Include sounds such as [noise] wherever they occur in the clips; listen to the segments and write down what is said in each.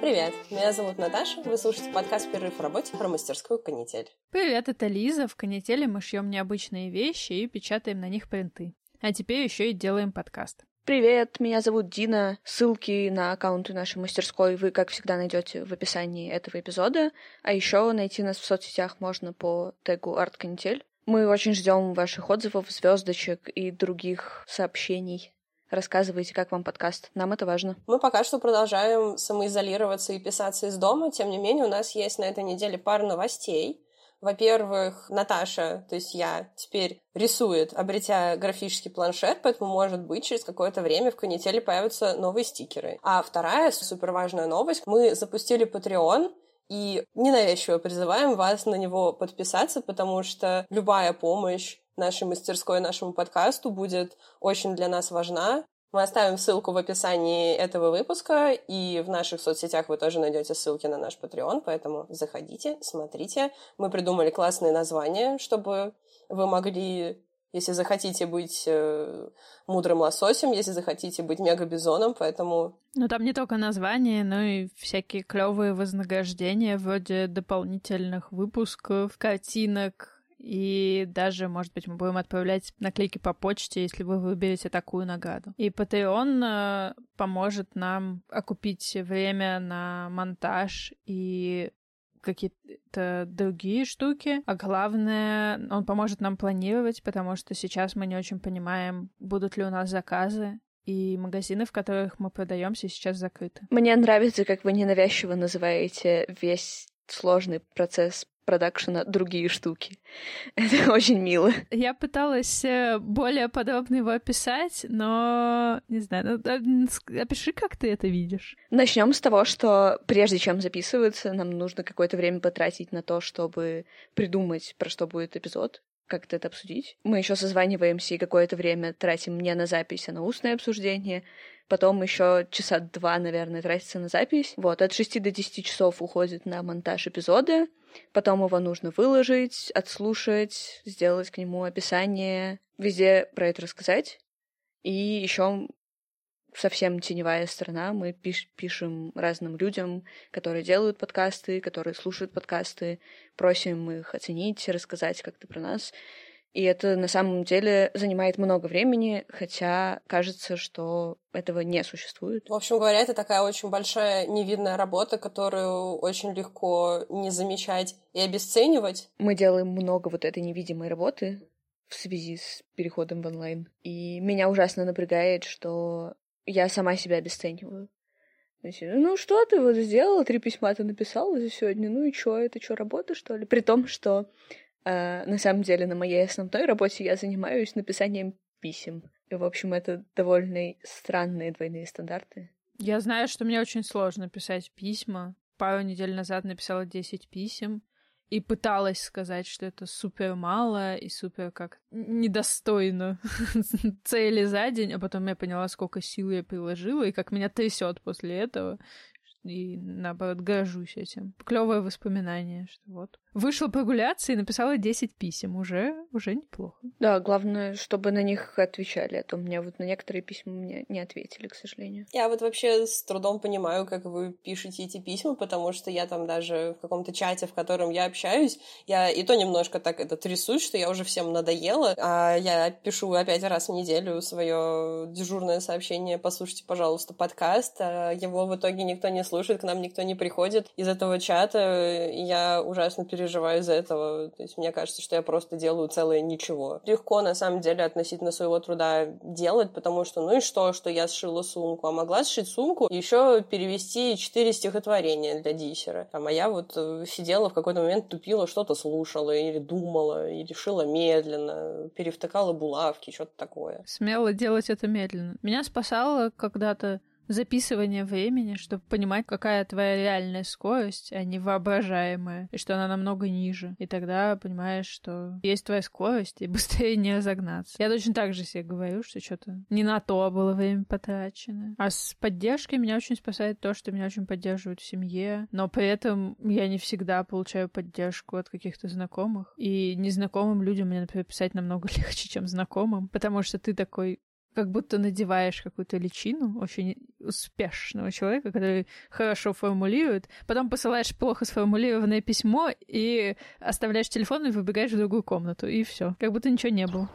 Привет, меня зовут Наташа, вы слушаете подкаст «Перерыв в работе» про мастерскую «Канитель». Привет, это Лиза. В «Канителе» мы шьем необычные вещи и печатаем на них принты. А теперь еще и делаем подкаст. Привет, меня зовут Дина. Ссылки на аккаунты нашей мастерской вы, как всегда, найдете в описании этого эпизода. А еще найти нас в соцсетях можно по тегу «Артканитель». Мы очень ждем ваших отзывов, звездочек и других сообщений. Рассказывайте, как вам подкаст. Нам это важно. Мы пока что продолжаем самоизолироваться и писаться из дома. Тем не менее, у нас есть на этой неделе пара новостей. Во-первых, Наташа, то есть я, теперь рисует, обретя графический планшет, поэтому, может быть, через какое-то время в канителе появятся новые стикеры. А вторая супер важная новость. Мы запустили Patreon, и ненавязчиво призываем вас на него подписаться, потому что любая помощь нашей мастерской, нашему подкасту будет очень для нас важна. Мы оставим ссылку в описании этого выпуска, и в наших соцсетях вы тоже найдете ссылки на наш Patreon, поэтому заходите, смотрите. Мы придумали классные названия, чтобы вы могли если захотите быть э, мудрым лососем, если захотите быть мегабизоном, поэтому... Ну, там не только название, но и всякие клевые вознаграждения вроде дополнительных выпусков, картинок, и даже, может быть, мы будем отправлять наклейки по почте, если вы выберете такую награду. И Patreon э, поможет нам окупить время на монтаж и какие-то другие штуки, а главное, он поможет нам планировать, потому что сейчас мы не очень понимаем, будут ли у нас заказы, и магазины, в которых мы продаемся, сейчас закрыты. Мне нравится, как вы ненавязчиво называете весь сложный процесс продакшена другие штуки. [laughs] Это очень мило. Я пыталась э, более подробно его описать, но не знаю, ну, опиши, как ты это видишь. Начнем с того, что прежде чем записываться, нам нужно какое-то время потратить на то, чтобы придумать, про что будет эпизод как-то это обсудить. Мы еще созваниваемся и какое-то время тратим не на запись, а на устное обсуждение. Потом еще часа два, наверное, тратится на запись. Вот, от 6 до 10 часов уходит на монтаж эпизода. Потом его нужно выложить, отслушать, сделать к нему описание, везде про это рассказать. И еще совсем теневая сторона. Мы пиш пишем разным людям, которые делают подкасты, которые слушают подкасты, просим их оценить, рассказать как-то про нас. И это на самом деле занимает много времени, хотя кажется, что этого не существует. В общем говоря, это такая очень большая невидная работа, которую очень легко не замечать и обесценивать. Мы делаем много вот этой невидимой работы в связи с переходом в онлайн. И меня ужасно напрягает, что я сама себя обесцениваю. Ну что ты вот сделала, три письма ты написала за сегодня, ну и чё, это что, работа, что ли? При том, что а, на самом деле на моей основной работе я занимаюсь написанием писем. И, в общем, это довольно странные двойные стандарты. Я знаю, что мне очень сложно писать письма. Пару недель назад написала 10 писем и пыталась сказать, что это супер мало и супер как недостойно [laughs] цели за день, а потом я поняла, сколько сил я приложила и как меня трясет после этого, и наоборот горжусь этим. Клевое воспоминание, что вот. Вышла прогуляться и написала 10 писем. Уже, уже неплохо. Да, главное, чтобы на них отвечали, а то мне вот на некоторые письма мне не ответили, к сожалению. Я вот вообще с трудом понимаю, как вы пишете эти письма, потому что я там даже в каком-то чате, в котором я общаюсь, я и то немножко так это трясусь, что я уже всем надоела, а я пишу опять раз в неделю свое дежурное сообщение «Послушайте, пожалуйста, подкаст», а его в итоге никто не слушает, к нам никто не приходит из этого чата, я ужасно переживаю переживаю из-за этого. То есть мне кажется, что я просто делаю целое ничего. Легко, на самом деле, относительно своего труда делать, потому что, ну и что, что я сшила сумку? А могла сшить сумку и еще перевести четыре стихотворения для диссера. Там, а я вот э, сидела в какой-то момент, тупила, что-то слушала или думала, или шила медленно, перевтыкала булавки, что-то такое. Смело делать это медленно. Меня спасало когда-то записывание времени, чтобы понимать, какая твоя реальная скорость, а не воображаемая, и что она намного ниже. И тогда понимаешь, что есть твоя скорость, и [laughs] быстрее не разогнаться. Я точно так же себе говорю, что что-то не на то было время потрачено. А с поддержкой меня очень спасает то, что меня очень поддерживают в семье, но при этом я не всегда получаю поддержку от каких-то знакомых. И незнакомым людям мне, например, писать намного [laughs] легче, чем знакомым, потому что ты такой как будто надеваешь какую-то личину очень успешного человека, который хорошо формулирует, потом посылаешь плохо сформулированное письмо и оставляешь телефон и выбегаешь в другую комнату, и все, как будто ничего не было.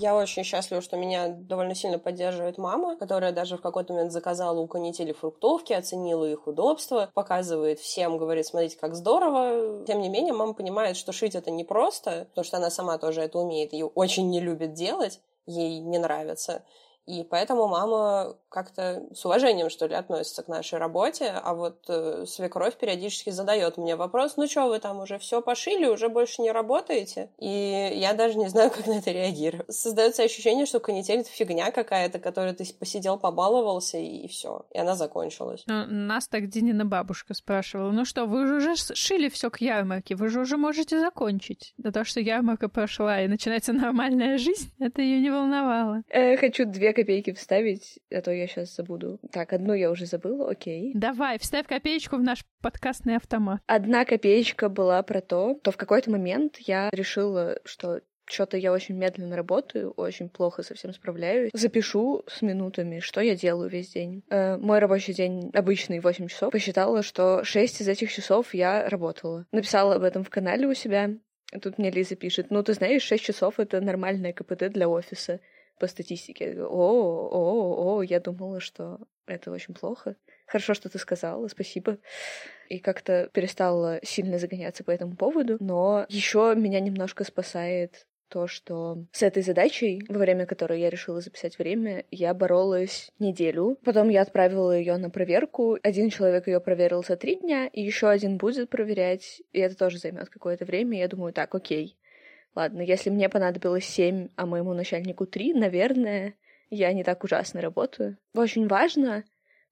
Я очень счастлива, что меня довольно сильно поддерживает мама, которая даже в какой-то момент заказала у канители фруктовки, оценила их удобство, показывает всем, говорит, смотрите, как здорово. Тем не менее, мама понимает, что шить это непросто, потому что она сама тоже это умеет и очень не любит делать, ей не нравится. И поэтому мама как-то с уважением, что ли, относится к нашей работе, а вот э, свекровь периодически задает мне вопрос, ну что, вы там уже все пошили, уже больше не работаете? И я даже не знаю, [laughs] как на это реагировать. Создается ощущение, что канитель — это фигня какая-то, которой ты посидел, побаловался, и, и все. И она закончилась. Ну, нас так Динина бабушка спрашивала, ну что, вы же уже шили все к ярмарке, вы же уже можете закончить. Да то, что ярмарка прошла и начинается нормальная жизнь, [laughs] это ее не волновало. Э, хочу две копейки вставить, а то я сейчас забуду. Так, одну я уже забыла, окей. Давай, вставь копеечку в наш подкастный автомат. Одна копеечка была про то, то в какой-то момент я решила, что что-то я очень медленно работаю, очень плохо совсем справляюсь. Запишу с минутами, что я делаю весь день. Э, мой рабочий день обычный 8 часов. Посчитала, что 6 из этих часов я работала. Написала об этом в канале у себя. Тут мне Лиза пишет, ну ты знаешь, 6 часов — это нормальное КПТ для офиса по статистике. О, о, о, я думала, что это очень плохо. Хорошо, что ты сказала, спасибо. И как-то перестала сильно загоняться по этому поводу. Но еще меня немножко спасает то, что с этой задачей, во время которой я решила записать время, я боролась неделю. Потом я отправила ее на проверку. Один человек ее проверил за три дня, и еще один будет проверять. И это тоже займет какое-то время. Я думаю, так, окей. Ладно, если мне понадобилось семь, а моему начальнику три, наверное, я не так ужасно работаю. Очень важно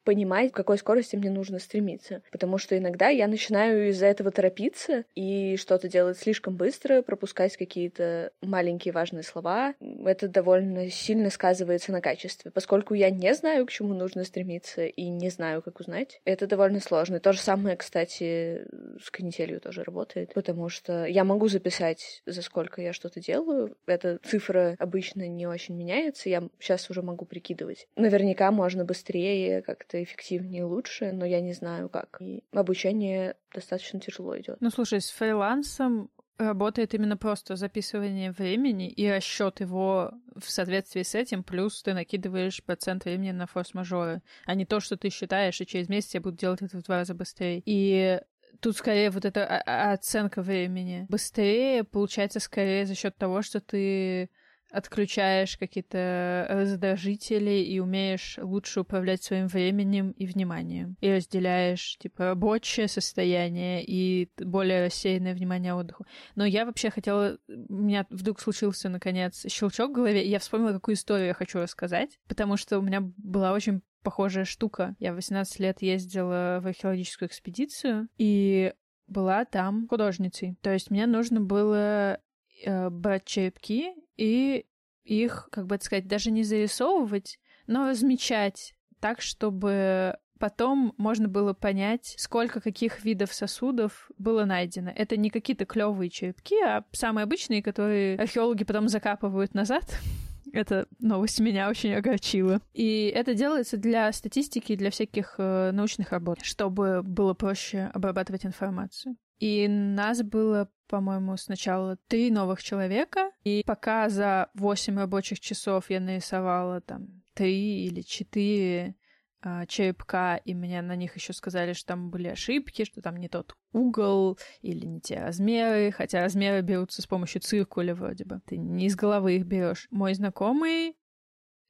понимать, к какой скорости мне нужно стремиться. Потому что иногда я начинаю из-за этого торопиться и что-то делать слишком быстро, пропускать какие-то маленькие важные слова. Это довольно сильно сказывается на качестве. Поскольку я не знаю, к чему нужно стремиться и не знаю, как узнать, это довольно сложно. То же самое, кстати, с канителью тоже работает, потому что я могу записать, за сколько я что-то делаю. Эта цифра обычно не очень меняется. Я сейчас уже могу прикидывать. Наверняка можно быстрее как-то эффективнее лучше, но я не знаю как. И обучение достаточно тяжело идет. Ну, слушай, с фрилансом работает именно просто записывание времени и расчет его в соответствии с этим, плюс ты накидываешь процент времени на форс-мажоры, а не то, что ты считаешь, и через месяц я буду делать это в два раза быстрее. И тут скорее вот эта оценка времени быстрее получается скорее за счет того, что ты отключаешь какие-то раздражители и умеешь лучше управлять своим временем и вниманием. И разделяешь, типа, рабочее состояние и более рассеянное внимание отдыху. Но я вообще хотела... У меня вдруг случился, наконец, щелчок в голове, и я вспомнила, какую историю я хочу рассказать, потому что у меня была очень похожая штука. Я в 18 лет ездила в археологическую экспедицию, и была там художницей. То есть мне нужно было э, брать черепки и их, как бы это сказать, даже не зарисовывать, но размечать так, чтобы потом можно было понять, сколько каких видов сосудов было найдено. Это не какие-то клевые черепки, а самые обычные, которые археологи потом закапывают назад. [laughs] Эта новость меня очень огорчила. И это делается для статистики, для всяких э, научных работ, чтобы было проще обрабатывать информацию. И нас было по-моему, сначала три новых человека, и пока за восемь рабочих часов я нарисовала там три или четыре а, черепка, и мне на них еще сказали, что там были ошибки, что там не тот угол или не те размеры, хотя размеры берутся с помощью циркуля вроде бы. Ты не из головы их берешь. Мой знакомый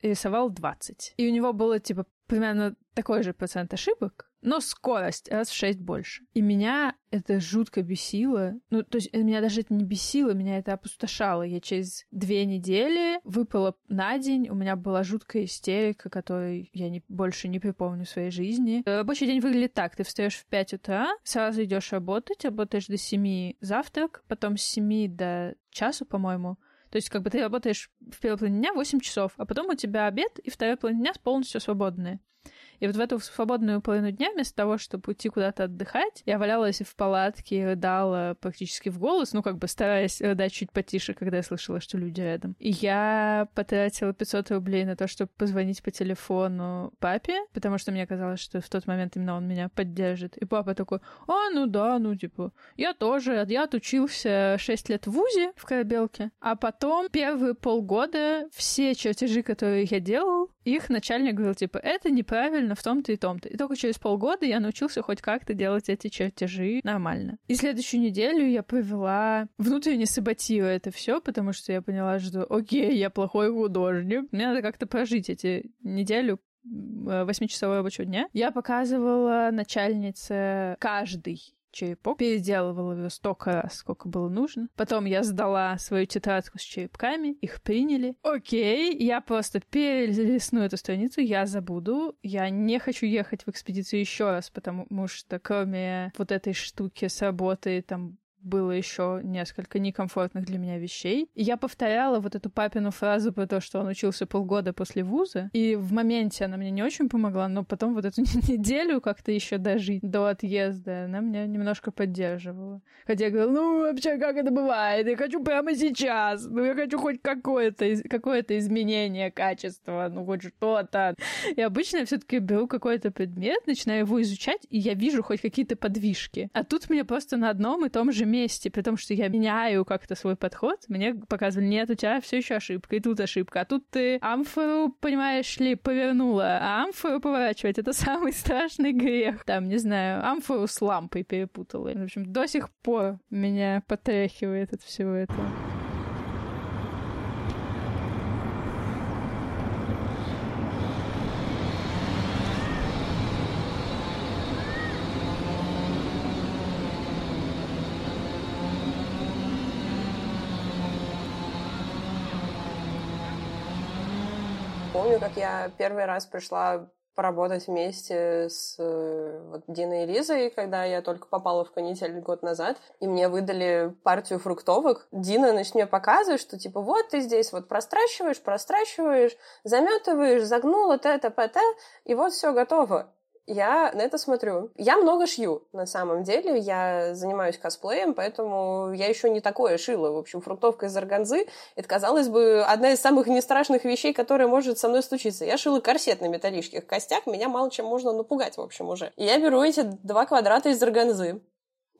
рисовал 20. И у него было, типа, примерно такой же процент ошибок, но скорость раз в шесть больше. И меня это жутко бесило. Ну, то есть меня даже это не бесило, меня это опустошало. Я через две недели выпала на день, у меня была жуткая истерика, которую я не, больше не припомню в своей жизни. Рабочий день выглядит так. Ты встаешь в 5 утра, сразу идешь работать, работаешь до 7 завтрак, потом с 7 до часу, по-моему, то есть, как бы ты работаешь в первой половине дня 8 часов, а потом у тебя обед, и вторая половина дня полностью свободная. И вот в эту свободную половину дня, вместо того, чтобы уйти куда-то отдыхать, я валялась в палатке рыдала практически в голос, ну, как бы стараясь рыдать чуть потише, когда я слышала, что люди рядом. И я потратила 500 рублей на то, чтобы позвонить по телефону папе, потому что мне казалось, что в тот момент именно он меня поддержит. И папа такой, а, ну да, ну, типа, я тоже, я отучился 6 лет в ВУЗе в Корабелке, а потом первые полгода все чертежи, которые я делал, их начальник говорил, типа, это неправильно в том-то и том-то. И только через полгода я научился хоть как-то делать эти чертежи нормально. И следующую неделю я провела внутренне саботируя это все, потому что я поняла, что окей, я плохой художник, мне надо как-то прожить эти неделю восьмичасового рабочего дня. Я показывала начальнице каждый черепок, переделывала его столько раз, сколько было нужно. Потом я сдала свою тетрадку с черепками, их приняли. Окей, я просто перелистну эту страницу, я забуду. Я не хочу ехать в экспедицию еще раз, потому что кроме вот этой штуки с работой, там было еще несколько некомфортных для меня вещей. И я повторяла вот эту папину фразу про то, что он учился полгода после вуза. И в моменте она мне не очень помогла, но потом вот эту [laughs] неделю как-то еще дожить до отъезда, она меня немножко поддерживала. Хотя я говорила, ну вообще как это бывает? Я хочу прямо сейчас. Ну я хочу хоть какое-то какое изменение качества, ну хоть что-то. И обычно я все-таки беру какой-то предмет, начинаю его изучать, и я вижу хоть какие-то подвижки. А тут мне просто на одном и том же месте, при том, что я меняю как-то свой подход, мне показывали, нет, у тебя все еще ошибка, и тут ошибка, а тут ты амфору, понимаешь ли, повернула, а амфору поворачивать — это [laughs] самый страшный грех. Там, не знаю, амфору с лампой перепутала. В общем, до сих пор меня потряхивает от всего этого. Помню, как я первый раз пришла поработать вместе с э, вот, Диной и Лизой, когда я только попала в канитель год назад, и мне выдали партию фруктовок. Дина, значит, мне показывает, что типа вот ты здесь вот простращиваешь, простращиваешь, заметываешь, загнула, т-т-п-т, и вот все готово я на это смотрю. Я много шью, на самом деле. Я занимаюсь косплеем, поэтому я еще не такое шила. В общем, фруктовка из органзы — это, казалось бы, одна из самых нестрашных вещей, которая может со мной случиться. Я шила корсет на металлических костях, меня мало чем можно напугать, в общем, уже. И я беру эти два квадрата из органзы,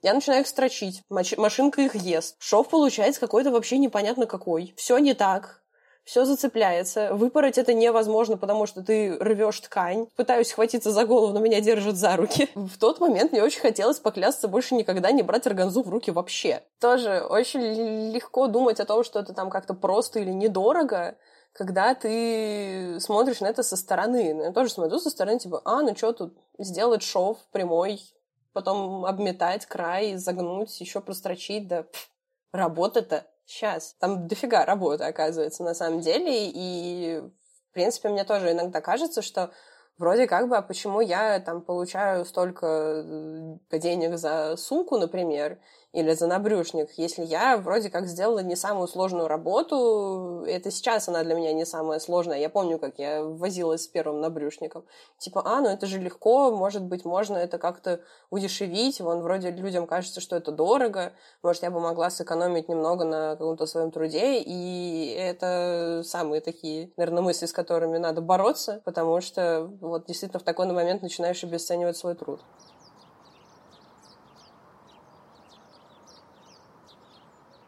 я начинаю их строчить. Машинка их ест. Шов получается какой-то вообще непонятно какой. Все не так все зацепляется. Выпороть это невозможно, потому что ты рвешь ткань. Пытаюсь схватиться за голову, но меня держат за руки. [laughs] В тот момент мне очень хотелось поклясться больше никогда не брать органзу в руки вообще. Тоже очень легко думать о том, что это там как-то просто или недорого, когда ты смотришь на это со стороны. Я тоже смотрю со стороны, типа, а, ну что тут, сделать шов прямой, потом обметать край, загнуть, еще прострочить, да работа-то Сейчас. Там дофига работы, оказывается, на самом деле. И, в принципе, мне тоже иногда кажется, что вроде как бы, а почему я там получаю столько э, денег за сумку, например, или за набрюшник, если я вроде как сделала не самую сложную работу, это сейчас она для меня не самая сложная. Я помню, как я возилась с первым набрюшником. Типа, а, ну это же легко, может быть, можно это как-то удешевить. Вон, вроде людям кажется, что это дорого. Может, я бы могла сэкономить немного на каком-то своем труде. И это самые такие, наверное, мысли, с которыми надо бороться, потому что вот действительно в такой момент начинаешь обесценивать свой труд.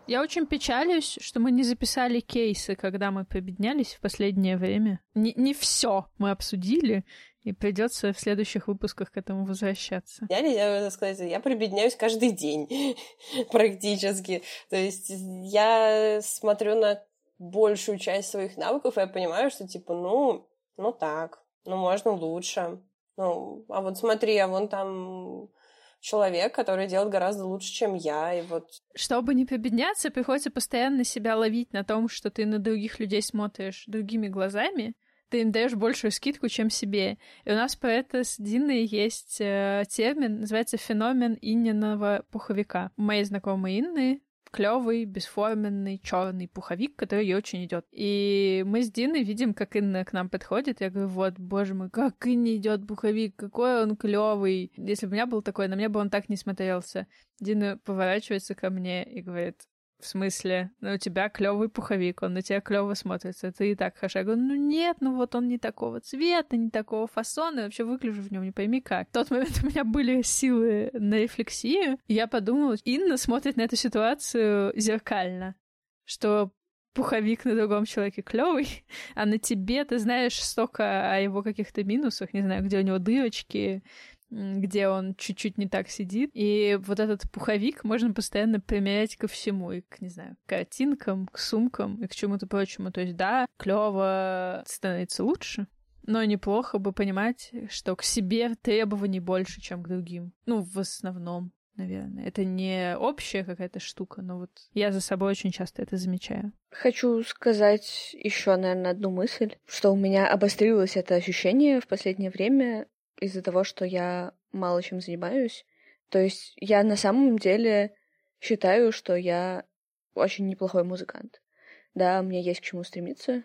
Я очень печалюсь, что мы не записали кейсы, когда мы победнялись в последнее время. Не, не все мы обсудили, и придется в следующих выпусках к этому возвращаться. Я нельзя сказать, я прибедняюсь каждый день [laughs] практически. То есть я смотрю на большую часть своих навыков, и я понимаю, что типа, ну, ну так, ну можно лучше. Ну, а вот смотри, а вон там человек, который делает гораздо лучше, чем я, и вот... Чтобы не победняться, приходится постоянно себя ловить на том, что ты на других людей смотришь другими глазами, ты им даешь большую скидку, чем себе. И у нас про это с Диной есть э, термин, называется феномен Инниного пуховика. У моей знакомой Инны клевый, бесформенный, черный пуховик, который ей очень идет. И мы с Диной видим, как Инна к нам подходит. Я говорю, вот, боже мой, как Инне идет пуховик, какой он клевый. Если бы у меня был такой, на меня бы он так не смотрелся. Дина поворачивается ко мне и говорит, в смысле? Ну, у тебя клевый пуховик, он на тебя клево смотрится, ты и так хорошо. Я говорю, ну нет, ну вот он не такого цвета, не такого фасона, вообще выгляжу в нем, не пойми как. В тот момент [laughs] у меня были силы на рефлексию, и я подумала, Инна смотрит на эту ситуацию зеркально, что пуховик на другом человеке клевый, [laughs] а на тебе ты знаешь столько о его каких-то минусах, не знаю, где у него дырочки, где он чуть-чуть не так сидит. И вот этот пуховик можно постоянно примерять ко всему, и к, не знаю, к картинкам, к сумкам и к чему-то прочему. То есть, да, клево становится лучше, но неплохо бы понимать, что к себе требований больше, чем к другим. Ну, в основном наверное. Это не общая какая-то штука, но вот я за собой очень часто это замечаю. Хочу сказать еще, наверное, одну мысль, что у меня обострилось это ощущение в последнее время из-за того, что я мало чем занимаюсь. То есть я на самом деле считаю, что я очень неплохой музыкант. Да, мне есть к чему стремиться,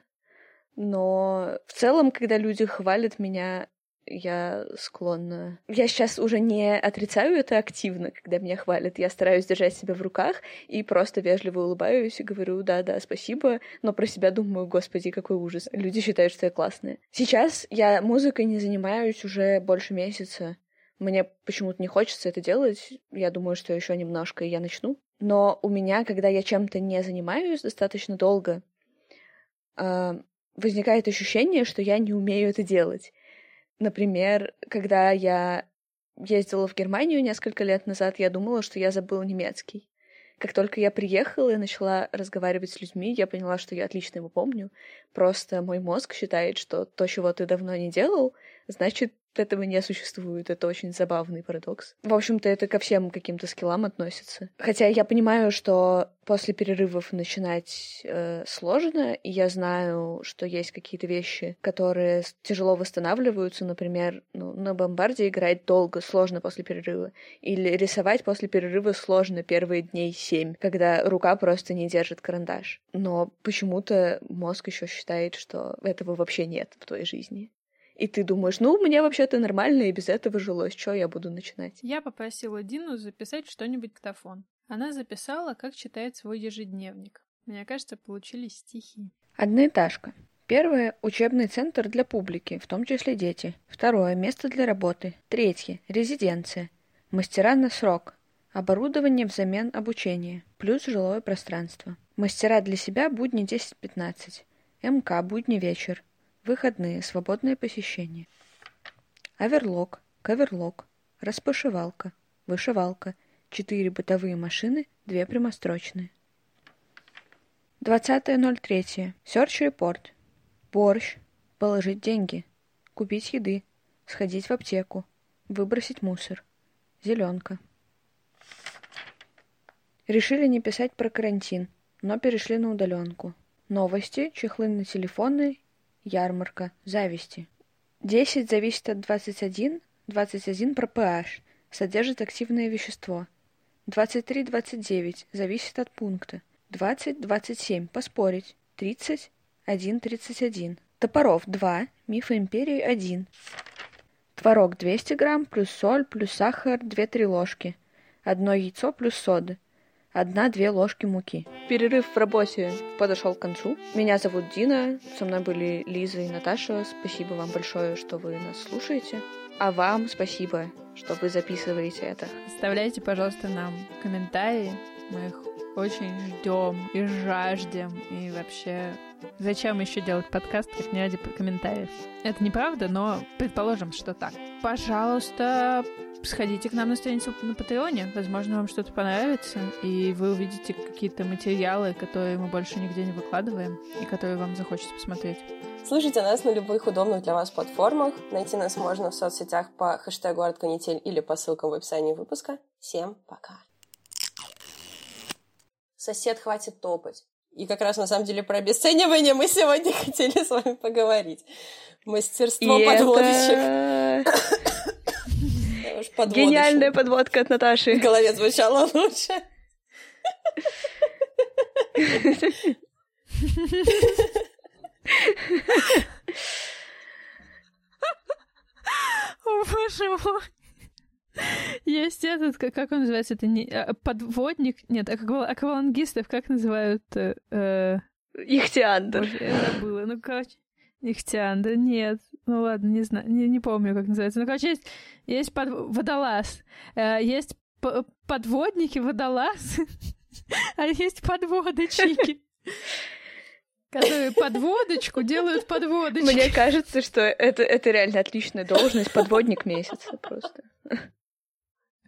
но в целом, когда люди хвалят меня, я склонна... Я сейчас уже не отрицаю это активно, когда меня хвалят. Я стараюсь держать себя в руках и просто вежливо улыбаюсь и говорю «да-да, спасибо», но про себя думаю «господи, какой ужас». Люди считают, что я классная. Сейчас я музыкой не занимаюсь уже больше месяца. Мне почему-то не хочется это делать. Я думаю, что еще немножко, и я начну. Но у меня, когда я чем-то не занимаюсь достаточно долго, а, возникает ощущение, что я не умею это делать. Например, когда я ездила в Германию несколько лет назад, я думала, что я забыла немецкий. Как только я приехала и начала разговаривать с людьми, я поняла, что я отлично его помню. Просто мой мозг считает, что то, чего ты давно не делал, значит, этого не существует. Это очень забавный парадокс. В общем-то, это ко всем каким-то скиллам относится. Хотя я понимаю, что после перерывов начинать э, сложно, и я знаю, что есть какие-то вещи, которые тяжело восстанавливаются. Например, ну, на бомбарде играть долго, сложно после перерыва. Или рисовать после перерыва сложно первые дней семь, когда рука просто не держит карандаш. Но почему-то мозг еще считает, что этого вообще нет в твоей жизни. И ты думаешь, ну, мне вообще-то нормально, и без этого жилось, что я буду начинать? Я попросила Дину записать что-нибудь к тафон. Она записала, как читает свой ежедневник. Мне кажется, получились стихи. Одноэтажка. Первое — учебный центр для публики, в том числе дети. Второе — место для работы. Третье — резиденция. Мастера на срок. Оборудование взамен обучения. Плюс жилое пространство. Мастера для себя будни 10-15. МК будни вечер. Выходные, свободное посещение. Оверлок, каверлок, распашивалка, вышивалка, четыре бытовые машины, две прямострочные. 20.03. Search репорт. Борщ. Положить деньги. Купить еды. Сходить в аптеку. Выбросить мусор. Зеленка. Решили не писать про карантин, но перешли на удаленку. Новости, чехлы на телефоны Ярмарка. Зависти. 10 зависит от 21, 21 про pH, содержит активное вещество. 23-29 зависит от пункта. 20-27 поспорить. 30 1-31. Топоров 2, миф империи 1. Творог 200 грамм, плюс соль, плюс сахар 2-3 ложки. Одно яйцо плюс сода одна-две ложки муки. Перерыв в работе подошел к концу. Меня зовут Дина, со мной были Лиза и Наташа. Спасибо вам большое, что вы нас слушаете. А вам спасибо, что вы записываете это. Оставляйте, пожалуйста, нам комментарии. Мы их очень ждем и жаждем. И вообще, зачем еще делать подкаст, как не ради комментариев? Это неправда, но предположим, что так. Пожалуйста, сходите к нам на страницу на Патреоне. Возможно, вам что-то понравится, и вы увидите какие-то материалы, которые мы больше нигде не выкладываем, и которые вам захочется посмотреть. Слушайте нас на любых удобных для вас платформах. Найти нас можно в соцсетях по хэштегу «Артканитель» или по ссылкам в описании выпуска. Всем пока! Сосед, хватит топать. И как раз на самом деле про обесценивание мы сегодня [laughs] хотели с вами поговорить. Мастерство и подводочек. Это... [coughs] Гениальная подводка от Наташи. В голове звучало лучше. О, боже мой. Есть этот, как, как он называется, это не а, подводник, нет, аквал, аквалангистов как называют? Э, э Ихтиандр. Боже, я забыла, ну короче, Ихтиандр, нет, ну ладно, не знаю, не, не помню, как называется. Ну короче, есть, есть под, водолаз, э, есть подводники, водолазы, [laughs] а есть подводочники [laughs] которые подводочку делают подводочки. Мне кажется, что это, это реально отличная должность, подводник месяца просто.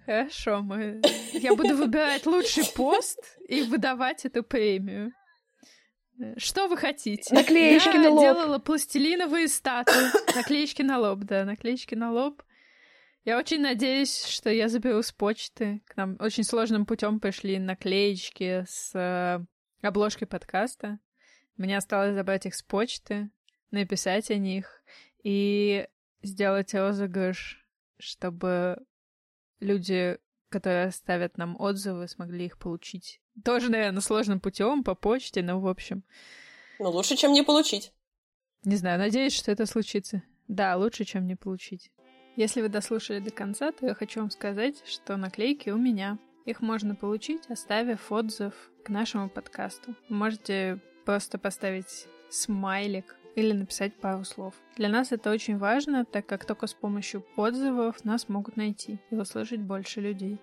Хорошо, мы... Я буду выбирать лучший пост и выдавать эту премию. Что вы хотите? Наклеечки Я на лоб. делала пластилиновые статуи. Наклеечки на лоб, да, наклеечки на лоб. Я очень надеюсь, что я заберу с почты. К нам очень сложным путем пришли наклеечки с э, обложкой подкаста. Мне осталось забрать их с почты, написать о них и сделать розыгрыш, чтобы люди, которые оставят нам отзывы, смогли их получить. Тоже, наверное, сложным путем по почте, но в общем. Ну, лучше, чем не получить. Не знаю, надеюсь, что это случится. Да, лучше, чем не получить. Если вы дослушали до конца, то я хочу вам сказать, что наклейки у меня. Их можно получить, оставив отзыв к нашему подкасту. Вы можете просто поставить смайлик или написать пару слов. Для нас это очень важно, так как только с помощью отзывов нас могут найти и услышать больше людей.